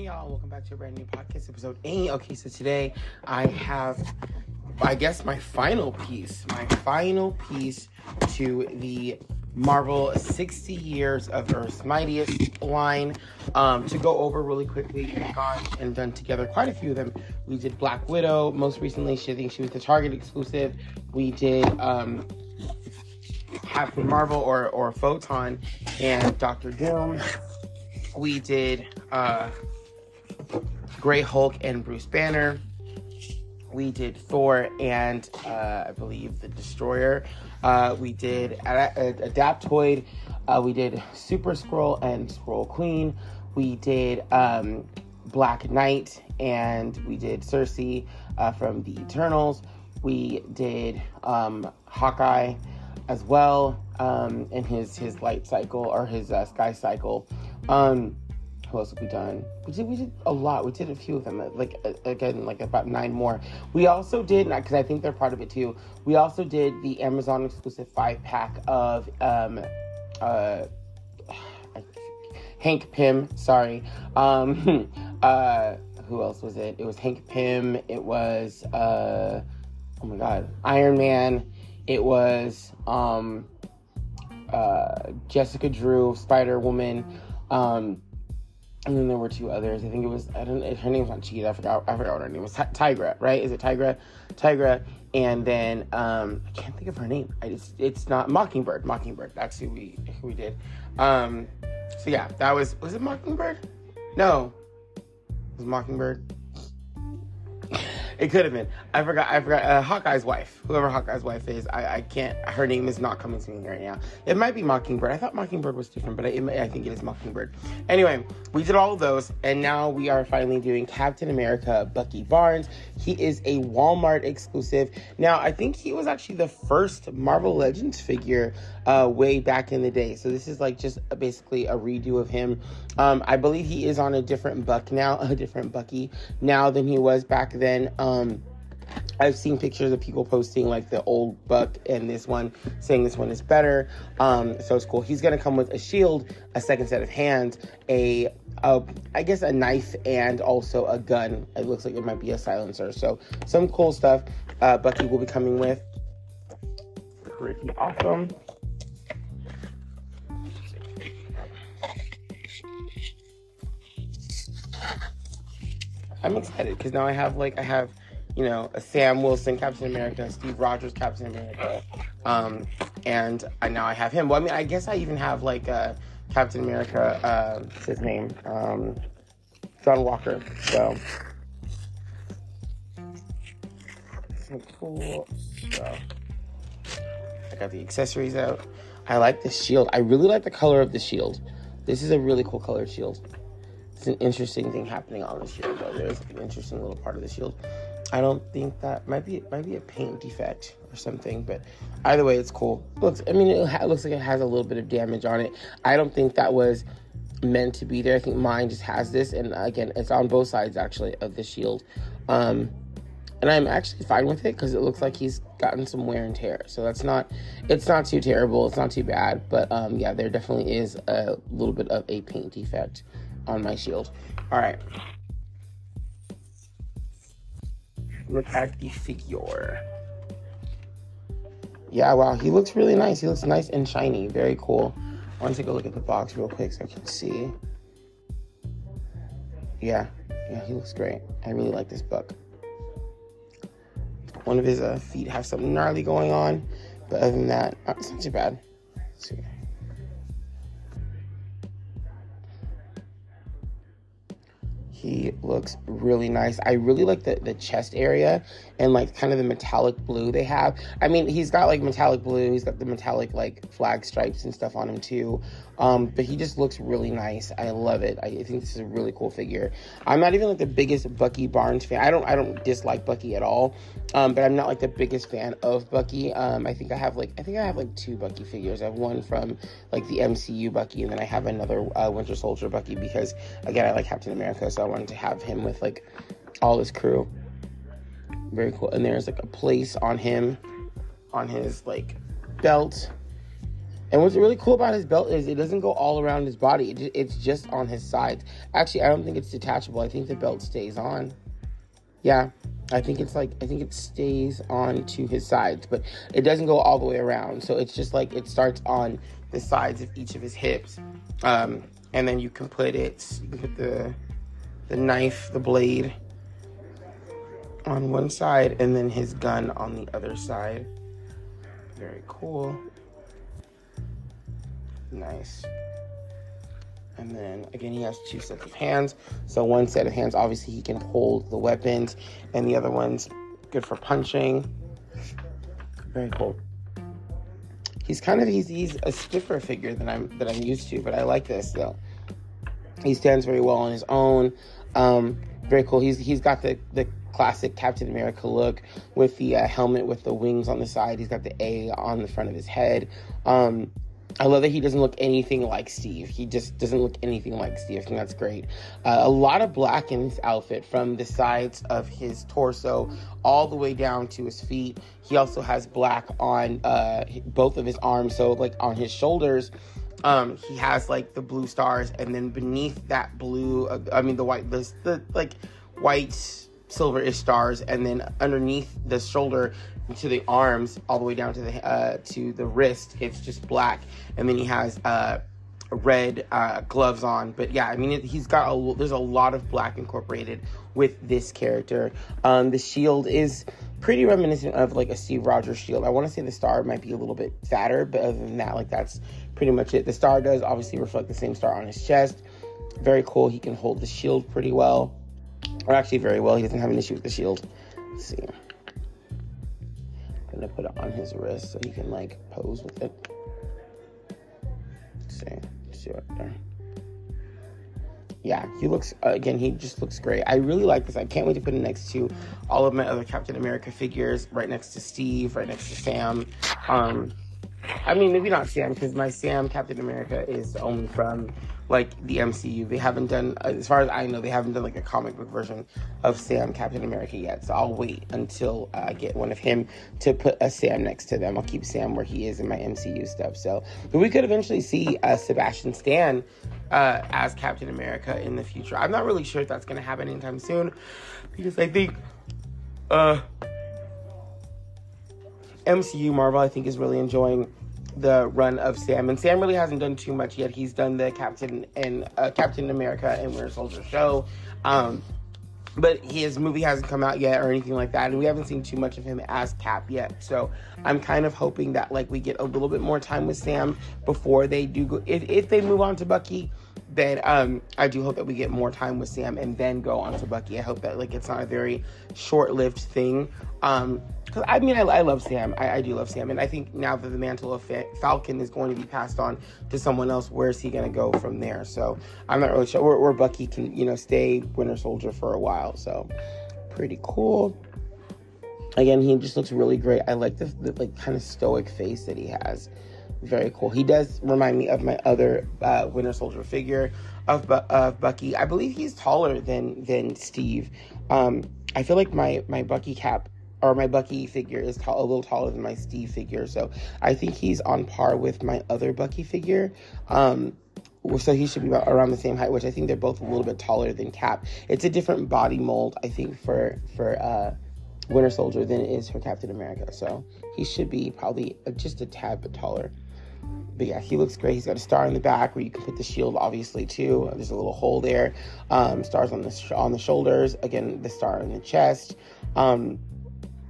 Hey y'all, welcome back to a brand new podcast episode 8. Okay, so today I have I guess my final piece, my final piece to the Marvel 60 Years of Earth's Mightiest line. Um, to go over really quickly, we've gone and done together quite a few of them. We did Black Widow, most recently, she I think she was the Target exclusive. We did um, Captain Marvel or, or Photon and Doctor Doom. We did uh, Grey Hulk and Bruce Banner. We did Thor and uh, I believe the Destroyer. Uh, we did Adaptoid. Uh, we did Super Skrull and Skrull Queen. We did um, Black Knight and we did Sersi uh, from the Eternals. We did um, Hawkeye as well um, in his his light cycle or his uh, sky cycle. Um, who else have we done? We did we did a lot. We did a few of them. Like again, like about nine more. We also did not because I think they're part of it too. We also did the Amazon exclusive five pack of um, uh, Hank Pym. Sorry. Um, uh, who else was it? It was Hank Pym. It was uh, oh my god, Iron Man. It was um, uh, Jessica Drew, Spider Woman. Um, and then there were two others. I think it was I don't her name's not Cheetah. I forgot I forgot what her name was. Tigra, right? Is it Tigra? Tigra. And then um, I can't think of her name. I just, it's not Mockingbird. Mockingbird. That's who we who we did. Um, so yeah, that was was it Mockingbird? No, it was Mockingbird. It could have been. I forgot. I forgot. Uh, Hawkeye's wife, whoever Hawkeye's wife is, I, I can't. Her name is not coming to me right now. It might be Mockingbird. I thought Mockingbird was different, but I, I think it is Mockingbird. Anyway, we did all of those, and now we are finally doing Captain America, Bucky Barnes. He is a Walmart exclusive. Now, I think he was actually the first Marvel Legends figure uh, way back in the day. So this is like just basically a redo of him. Um, I believe he is on a different Buck now, a different Bucky now than he was back then. Um, I've seen pictures of people posting like the old buck and this one saying this one is better. Um, so it's cool. He's gonna come with a shield, a second set of hands, a, a I guess a knife, and also a gun. It looks like it might be a silencer. So some cool stuff. Uh, Bucky will be coming with. Pretty awesome. I'm excited because now I have like I have you know, a Sam Wilson Captain America, Steve Rogers Captain America, um, and I now I have him. Well, I mean, I guess I even have like uh, Captain America. Uh, what's his name? Um, John Walker. So. Cool. So I got the accessories out. I like the shield. I really like the color of the shield. This is a really cool colored shield. It's an interesting thing happening on the shield, though. There's an interesting little part of the shield. I don't think that might be might be a paint defect or something, but either way, it's cool. Looks, I mean, it, ha- looks like it has a little bit of damage on it. I don't think that was meant to be there. I think mine just has this, and again, it's on both sides actually of the shield. Um, and I'm actually fine with it because it looks like he's gotten some wear and tear. So that's not, it's not too terrible. It's not too bad, but um, yeah, there definitely is a little bit of a paint defect on my shield. All right. look at the figure. Yeah, wow, he looks really nice. He looks nice and shiny. Very cool. I want to take a look at the box real quick so I can see. Yeah, yeah, he looks great. I really like this book. One of his uh, feet have something gnarly going on, but other than that, it's not too bad. Looks really nice. I really like the, the chest area and like kind of the metallic blue they have. I mean, he's got like metallic blue, he's got the metallic like flag stripes and stuff on him too. Um, but he just looks really nice. I love it. I think this is a really cool figure. I'm not even like the biggest Bucky Barnes fan. I don't I don't dislike Bucky at all. Um, but I'm not like the biggest fan of Bucky. Um, I think I have like I think I have like two Bucky figures. I have one from like the MCU Bucky, and then I have another uh, Winter Soldier Bucky because again I like Captain America, so I wanted to have him with like all his crew. Very cool. And there's like a place on him, on his like belt And what's really cool about his belt is it doesn't go all around his body. it's just on his sides. Actually, I don't think it's detachable. I think the belt stays on. Yeah, I think it's like I think it stays on to his sides, but it doesn't go all the way around. So it's just like it starts on the sides of each of his hips, um, and then you can put it. You can put the the knife, the blade, on one side, and then his gun on the other side. Very cool. Nice. And then again, he has two sets of hands. So one set of hands, obviously, he can hold the weapons, and the other one's good for punching. Very cool. He's kind of he's, he's a stiffer figure than I'm that I'm used to, but I like this though. He stands very well on his own. Um, very cool. He's he's got the the classic Captain America look with the uh, helmet with the wings on the side. He's got the A on the front of his head. Um, I love that he doesn't look anything like Steve. He just doesn't look anything like Steve. I think that's great. Uh, a lot of black in his outfit from the sides of his torso all the way down to his feet. He also has black on uh, both of his arms. So, like on his shoulders, um, he has like the blue stars, and then beneath that blue, uh, I mean the white, the, the like white silver-ish stars, and then underneath the shoulder to the arms, all the way down to the uh, to the wrist, it's just black, and then he has uh, red uh, gloves on. But yeah, I mean, he's got a there's a lot of black incorporated with this character. Um, the shield is pretty reminiscent of like a Steve Rogers shield. I want to say the star might be a little bit fatter, but other than that, like that's pretty much it. The star does obviously reflect the same star on his chest. Very cool. He can hold the shield pretty well or actually very well. He doesn't have an issue with the shield. Let's see. I'm gonna put it on his wrist so he can like pose with it. Let's see, see right there. Yeah, he looks uh, again. He just looks great. I really like this. I can't wait to put it next to all of my other Captain America figures. Right next to Steve. Right next to Sam. Um, I mean, maybe not Sam because my Sam Captain America is only from like the MCU. They haven't done, as far as I know, they haven't done like a comic book version of Sam Captain America yet. So I'll wait until I get one of him to put a Sam next to them. I'll keep Sam where he is in my MCU stuff. So, we could eventually see uh, Sebastian Stan uh, as Captain America in the future. I'm not really sure if that's going to happen anytime soon because I think. Uh, MCU Marvel, I think, is really enjoying the run of Sam, and Sam really hasn't done too much yet. He's done the Captain and uh, Captain America and Winter Soldier show, um, but his movie hasn't come out yet or anything like that, and we haven't seen too much of him as Cap yet. So I'm kind of hoping that like we get a little bit more time with Sam before they do go. If if they move on to Bucky, then um, I do hope that we get more time with Sam and then go on to Bucky. I hope that like it's not a very short-lived thing. Um, because I mean, I, I love Sam. I, I, do love Sam, and I think now that the mantle of Falcon is going to be passed on to someone else, where's he going to go from there? So I'm not really sure. Or, or Bucky can you know stay Winter Soldier for a while. So pretty cool. Again, he just looks really great. I like the, the like kind of stoic face that he has very cool. He does remind me of my other uh, Winter Soldier figure of, of Bucky. I believe he's taller than than Steve. Um, I feel like my my Bucky cap or my Bucky figure is tall, a little taller than my Steve figure, so I think he's on par with my other Bucky figure. Um, so he should be around the same height, which I think they're both a little bit taller than Cap. It's a different body mold, I think, for for uh, Winter Soldier than it is for Captain America. So he should be probably just a tad bit taller. But yeah, he looks great. He's got a star in the back where you can put the shield, obviously too. There's a little hole there. Um, stars on the sh- on the shoulders. Again, the star in the chest. Um,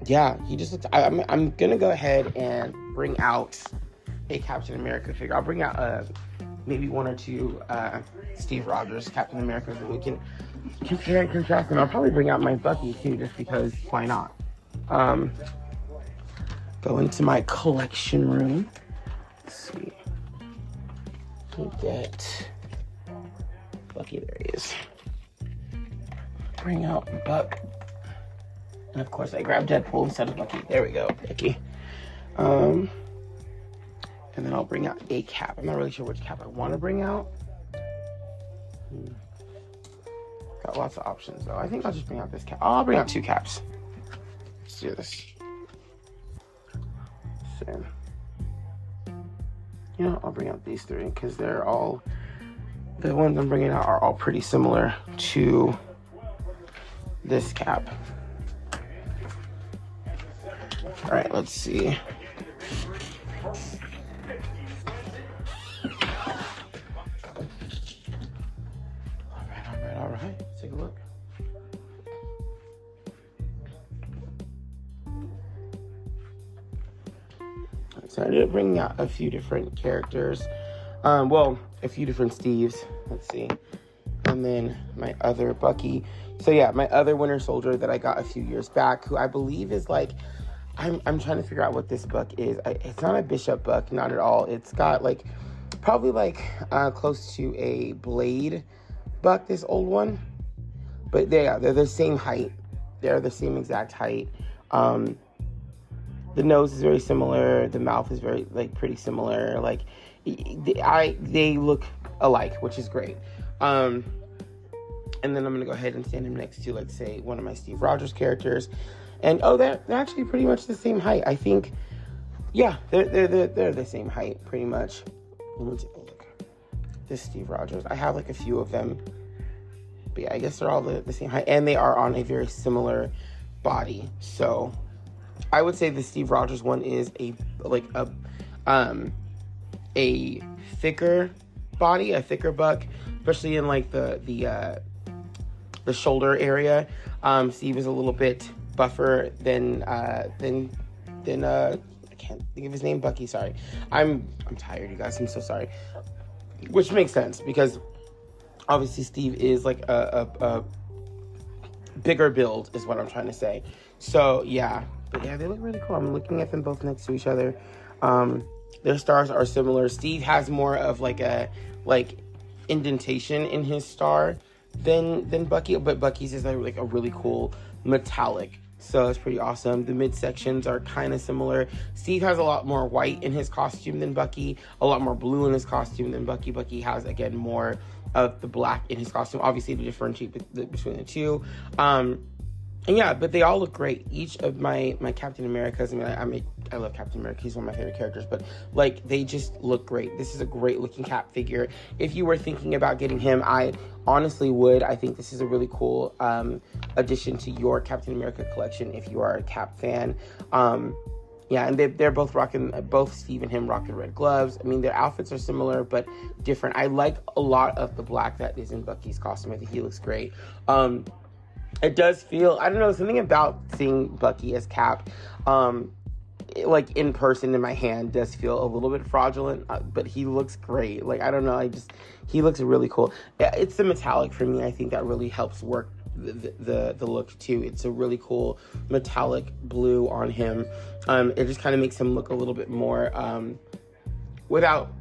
yeah, he just looks. I, am I'm, I'm gonna go ahead and bring out a Captain America figure. I'll bring out uh, maybe one or two uh, Steve Rogers Captain America that we can compare and contrast. And I'll probably bring out my Bucky too, just because why not? Um, go into my collection room. Let's see. We get Bucky. There he is. Bring out Buck. And of course, I grabbed Deadpool instead of Bucky. There we go, Bucky. Um, and then I'll bring out a cap. I'm not really sure which cap I want to bring out. Hmm. Got lots of options though. I think I'll just bring out this cap. Oh, I'll bring out two caps. Let's do this. Same you know, I'll bring out these three because they're all the ones I'm bringing out are all pretty similar to this cap. All right, let's see. So I did bring out a few different characters. Um, well, a few different Steves. Let's see. And then my other Bucky. So yeah, my other Winter Soldier that I got a few years back, who I believe is like, I'm, I'm trying to figure out what this buck is. I, it's not a Bishop buck, not at all. It's got like, probably like uh, close to a Blade buck, this old one. But they are, they're the same height. They're the same exact height. Um, the nose is very similar. The mouth is very like pretty similar. Like, I they look alike, which is great. Um, and then I'm gonna go ahead and stand him next to, let's say, one of my Steve Rogers characters. And oh, they're, they're actually pretty much the same height. I think, yeah, they're they're they're, they're the same height, pretty much. Let me take a look. This Steve Rogers. I have like a few of them. But yeah, I guess they're all the, the same height. And they are on a very similar body. So I would say the Steve Rogers one is a like a um a thicker body, a thicker buck, especially in like the the uh, the shoulder area. Um, Steve is a little bit buffer than uh, than than uh, I can't think of his name. Bucky. Sorry, I'm I'm tired, you guys. I'm so sorry. Which makes sense because obviously Steve is like a, a, a bigger build, is what I'm trying to say. So yeah, but yeah, they look really cool. I'm looking at them both next to each other. Um, their stars are similar. Steve has more of like a like indentation in his star than than Bucky, but Bucky's is like a really cool metallic. So it's pretty awesome. The midsections are kind of similar. Steve has a lot more white in his costume than Bucky, a lot more blue in his costume than Bucky. Bucky has again more of the black in his costume. Obviously, to differentiate between the two. Um, and yeah, but they all look great. Each of my my Captain Americas. I mean, I, I I love Captain America. He's one of my favorite characters. But like, they just look great. This is a great looking Cap figure. If you were thinking about getting him, I honestly would. I think this is a really cool um, addition to your Captain America collection. If you are a Cap fan. Um, yeah, and they, they're both rocking, both Steve and him rocking red gloves. I mean, their outfits are similar but different. I like a lot of the black that is in Bucky's costume. I think he looks great. Um, it does feel I don't know something about seeing Bucky as Cap, um, like in person in my hand does feel a little bit fraudulent, uh, but he looks great. Like I don't know, I just he looks really cool. It's the metallic for me. I think that really helps work the, the, the look too. It's a really cool metallic blue on him. Um, it just kind of makes him look a little bit more um, without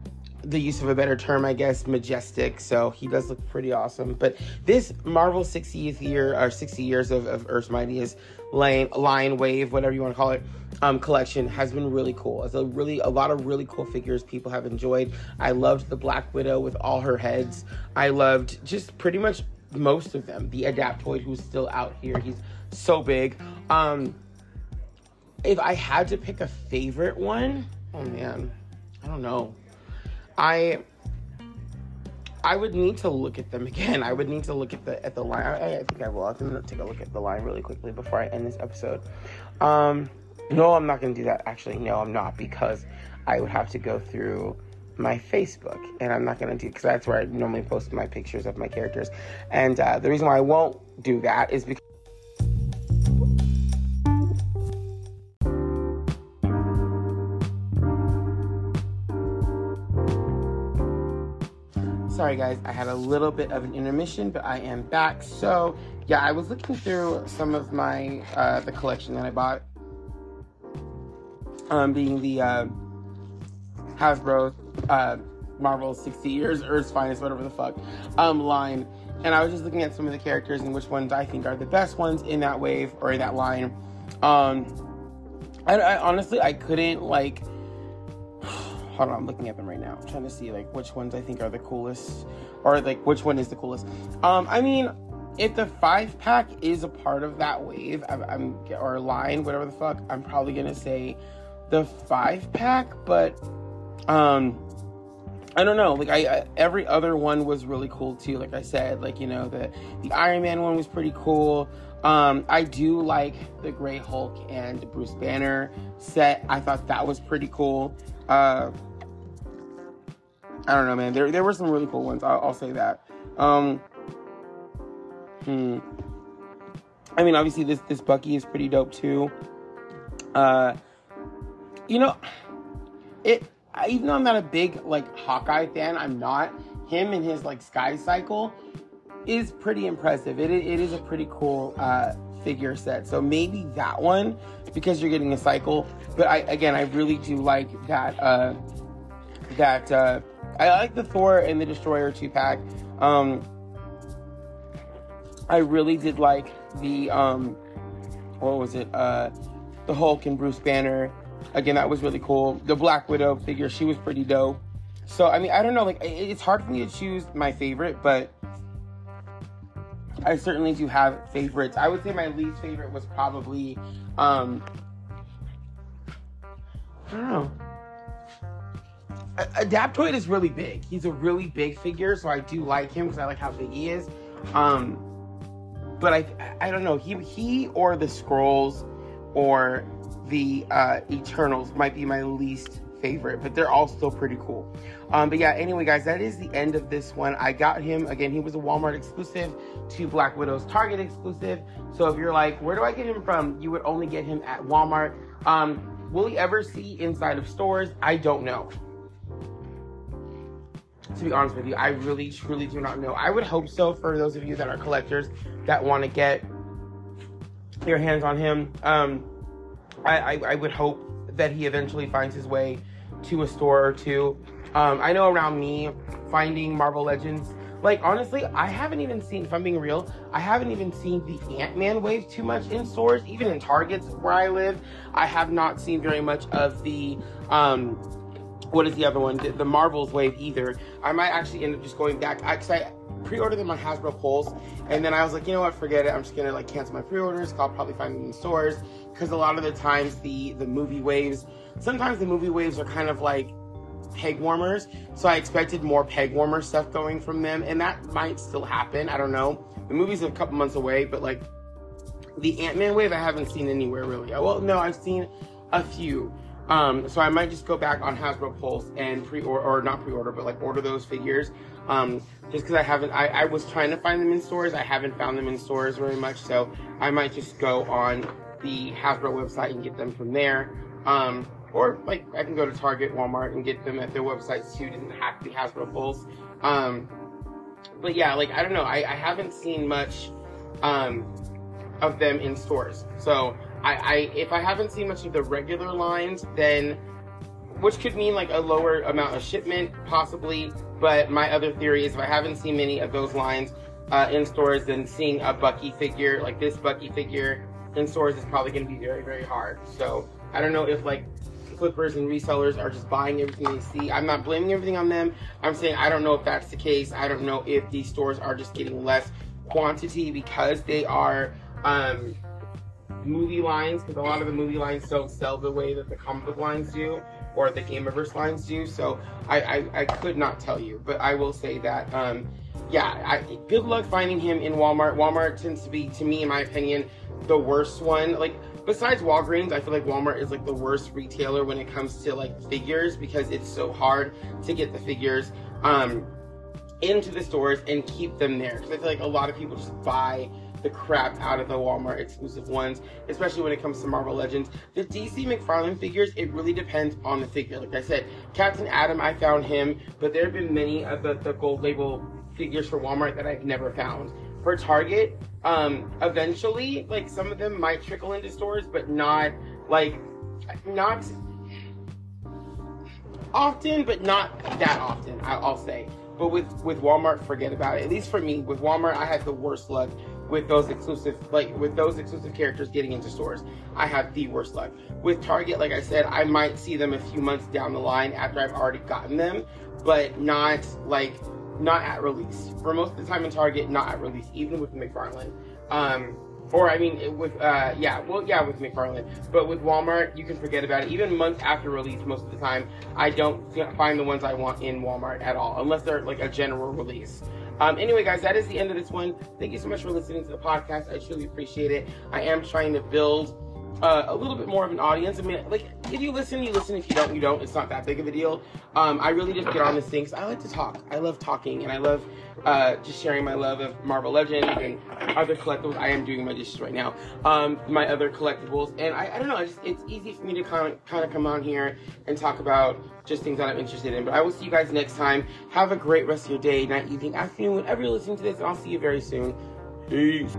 the use of a better term, I guess, majestic. So he does look pretty awesome. But this Marvel 60th year or 60 years of, of Earth's Mightiest line, line wave, whatever you want to call it, um, collection has been really cool. It's a really a lot of really cool figures people have enjoyed. I loved the Black Widow with all her heads. I loved just pretty much most of them. The Adaptoid who's still out here. He's so big. Um, if I had to pick a favorite one, oh man, I don't know. I I would need to look at them again. I would need to look at the at the line. I, I think I will. I'm gonna take a look at the line really quickly before I end this episode. Um, no, I'm not gonna do that. Actually, no, I'm not because I would have to go through my Facebook, and I'm not gonna do because that's where I normally post my pictures of my characters. And uh, the reason why I won't do that is because sorry guys, I had a little bit of an intermission, but I am back. So yeah, I was looking through some of my uh, the collection that I bought, um, being the uh, Hasbro uh, Marvel 60 Years Earth's Finest, whatever the fuck, um, line. And I was just looking at some of the characters and which ones I think are the best ones in that wave or in that line. Um, I, I honestly I couldn't like hold on, I'm looking at them right now. I'm trying to see like which ones I think are the coolest, or like which one is the coolest. Um, I mean, if the five pack is a part of that wave, I'm, I'm or line, whatever the fuck, I'm probably gonna say the five pack. But um, I don't know. Like I, I, every other one was really cool too. Like I said, like you know the the Iron Man one was pretty cool. Um, I do like the Gray Hulk and Bruce Banner set. I thought that was pretty cool. Uh, I don't know, man. There there were some really cool ones. I'll, I'll say that. Um, hmm. I mean, obviously this this Bucky is pretty dope too. Uh, you know, it even though I'm not a big like Hawkeye fan, I'm not. Him and his like Sky Cycle is pretty impressive. It, it is a pretty cool uh, figure set. So maybe that one because you're getting a cycle. But I again, I really do like that. Uh, that uh, I like the Thor and the Destroyer two pack. Um, I really did like the um, what was it? Uh, the Hulk and Bruce Banner Again, that was really cool. The Black Widow figure, she was pretty dope. So, I mean, I don't know, like, it's hard for me to choose my favorite, but I certainly do have favorites. I would say my least favorite was probably, um, I don't know. Adaptoid is really big. He's a really big figure, so I do like him because I like how big he is. Um, but I, I don't know. He, he or the Skrulls or the uh, Eternals might be my least favorite, but they're all still pretty cool. Um, but yeah, anyway, guys, that is the end of this one. I got him again. He was a Walmart exclusive to Black Widow's Target exclusive. So if you're like, where do I get him from? You would only get him at Walmart. Um, will he ever see inside of stores? I don't know. To be honest with you, I really truly do not know. I would hope so for those of you that are collectors that want to get your hands on him. Um, I, I, I would hope that he eventually finds his way to a store or two. Um, I know around me, finding Marvel Legends, like honestly, I haven't even seen, if I'm being real, I haven't even seen the Ant Man wave too much in stores, even in Targets where I live. I have not seen very much of the, um, what is the other one? The, the Marvels wave either. I might actually end up just going back. I, I pre-ordered them on Hasbro Pulse, and then I was like, you know what, forget it. I'm just gonna like cancel my pre-orders. I'll probably find them in stores because a lot of the times the the movie waves, sometimes the movie waves are kind of like peg warmers. So I expected more peg warmer stuff going from them, and that might still happen. I don't know. The movie's a couple months away, but like the Ant Man wave, I haven't seen anywhere really. Well, no, I've seen a few. Um, so I might just go back on Hasbro Pulse and pre-order, or not pre-order, but like order those figures. Um, just because I haven't, I, I was trying to find them in stores. I haven't found them in stores very much, so I might just go on the Hasbro website and get them from there. Um, or like I can go to Target, Walmart, and get them at their websites too. Doesn't have to be Hasbro Pulse. Um, but yeah, like I don't know. I, I haven't seen much um, of them in stores. So I, I if I haven't seen much of the regular lines, then which could mean like a lower amount of shipment possibly. But my other theory is if I haven't seen many of those lines uh, in stores, then seeing a Bucky figure like this Bucky figure in stores is probably going to be very, very hard. So I don't know if like flippers and resellers are just buying everything they see. I'm not blaming everything on them. I'm saying I don't know if that's the case. I don't know if these stores are just getting less quantity because they are um, movie lines, because a lot of the movie lines don't sell the way that the comic book lines do or the Gamerverse lines do. So I, I, I, could not tell you, but I will say that, um, yeah, I, good luck finding him in Walmart. Walmart tends to be, to me, in my opinion, the worst one. Like besides Walgreens, I feel like Walmart is like the worst retailer when it comes to like figures because it's so hard to get the figures um, into the stores and keep them there. Because I feel like a lot of people just buy the crap out of the Walmart exclusive ones, especially when it comes to Marvel Legends. The DC McFarlane figures, it really depends on the figure. Like I said, Captain Atom, I found him, but there have been many of the, the gold label figures for Walmart that I've never found. For Target, um, eventually, like some of them might trickle into stores, but not like not often, but not that often. I'll say. But with with Walmart, forget about it. At least for me, with Walmart, I had the worst luck with those exclusive like with those exclusive characters getting into stores. I have the worst luck. With Target, like I said, I might see them a few months down the line after I've already gotten them, but not like not at release. For most of the time in Target, not at release, even with McFarlane. Um, or I mean, with uh, yeah, well, yeah, with McFarlane, but with Walmart, you can forget about it. Even months after release, most of the time, I don't find the ones I want in Walmart at all, unless they're like a general release. Um, anyway, guys, that is the end of this one. Thank you so much for listening to the podcast. I truly appreciate it. I am trying to build uh, a little bit more of an audience. I mean, like, if you listen, you listen. If you don't, you don't. It's not that big of a deal. Um, I really just get on this thing because I like to talk. I love talking, and I love uh, just sharing my love of Marvel Legends and other collectibles. I am doing my dishes right now. Um, my other collectibles, and I, I don't know. It's easy for me to kind of, kind of come on here and talk about just things that I'm interested in. But I will see you guys next time. Have a great rest of your day, night, evening, afternoon, whenever you're listening to this, and I'll see you very soon. Peace.